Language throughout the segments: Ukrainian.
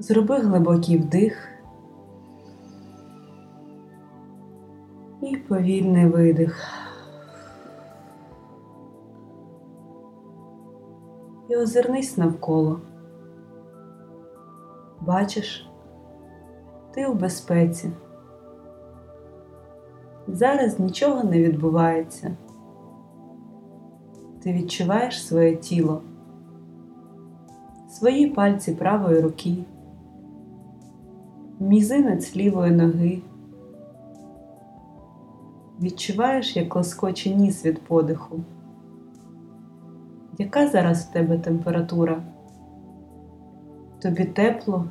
Зроби глибокий вдих і повільний видих. І озирнись навколо. Бачиш, ти у безпеці. Зараз нічого не відбувається. Ти відчуваєш своє тіло, свої пальці правої руки, мізинець лівої ноги. Відчуваєш, як лоскоче ніс від подиху. Яка зараз в тебе температура? Тобі тепло?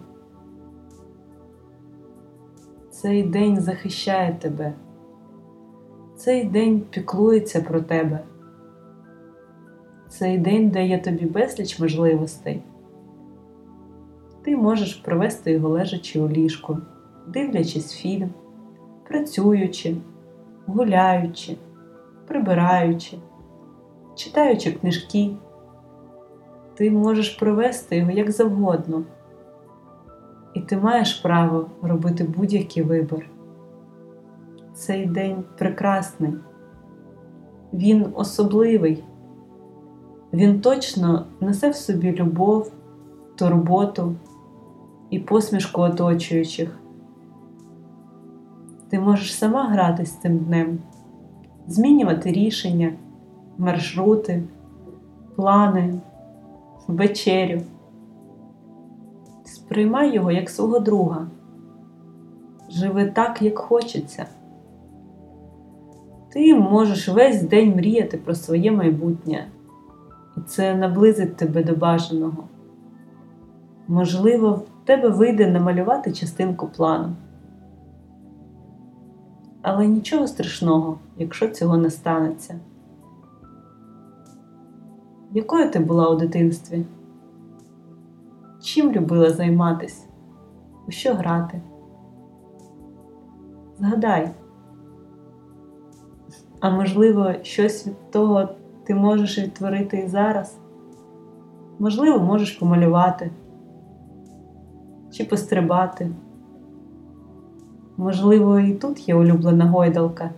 Цей день захищає тебе. Цей день піклується про тебе. Цей день дає тобі безліч можливостей. Ти можеш провести його лежачи у ліжку, дивлячись фільм, працюючи, гуляючи, прибираючи, читаючи книжки. Ти можеш провести його як завгодно, і ти маєш право робити будь-який вибір. Цей день прекрасний, він особливий, він точно несе в собі любов, турботу і посмішку оточуючих. Ти можеш сама грати з цим днем, змінювати рішення, маршрути, плани, вечерю. Сприймай його як свого друга. Живи так, як хочеться. Ти можеш весь день мріяти про своє майбутнє, і це наблизить тебе до бажаного. Можливо, в тебе вийде намалювати частинку плану. Але нічого страшного, якщо цього не станеться. Якою ти була у дитинстві? Чим любила займатися? У що грати? Згадай, а можливо, щось від того ти можеш відтворити і зараз? Можливо, можеш помалювати чи пострибати. Можливо, і тут є улюблена гойдалка.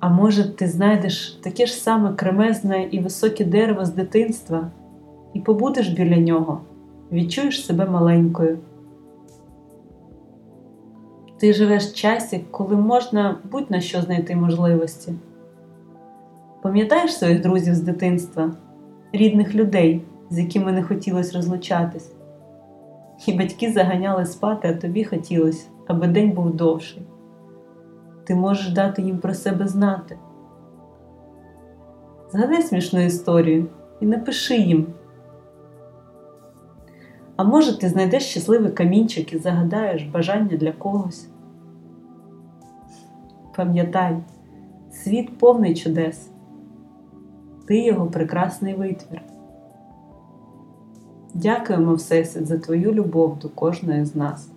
А може, ти знайдеш таке ж саме кремезне і високе дерево з дитинства і побудеш біля нього, відчуєш себе маленькою. Ти живеш в часі, коли можна будь-на що знайти можливості. Пам'ятаєш своїх друзів з дитинства, рідних людей, з якими не хотілося розлучатись, і батьки заганяли спати, а тобі хотілося, аби день був довший. Ти можеш дати їм про себе знати. Згадай смішну історію і напиши їм. А може, ти знайдеш щасливий камінчик і загадаєш бажання для когось. Пам'ятай, світ повний чудес, ти його прекрасний витвір. Дякуємо Всесвіт за твою любов до кожної з нас.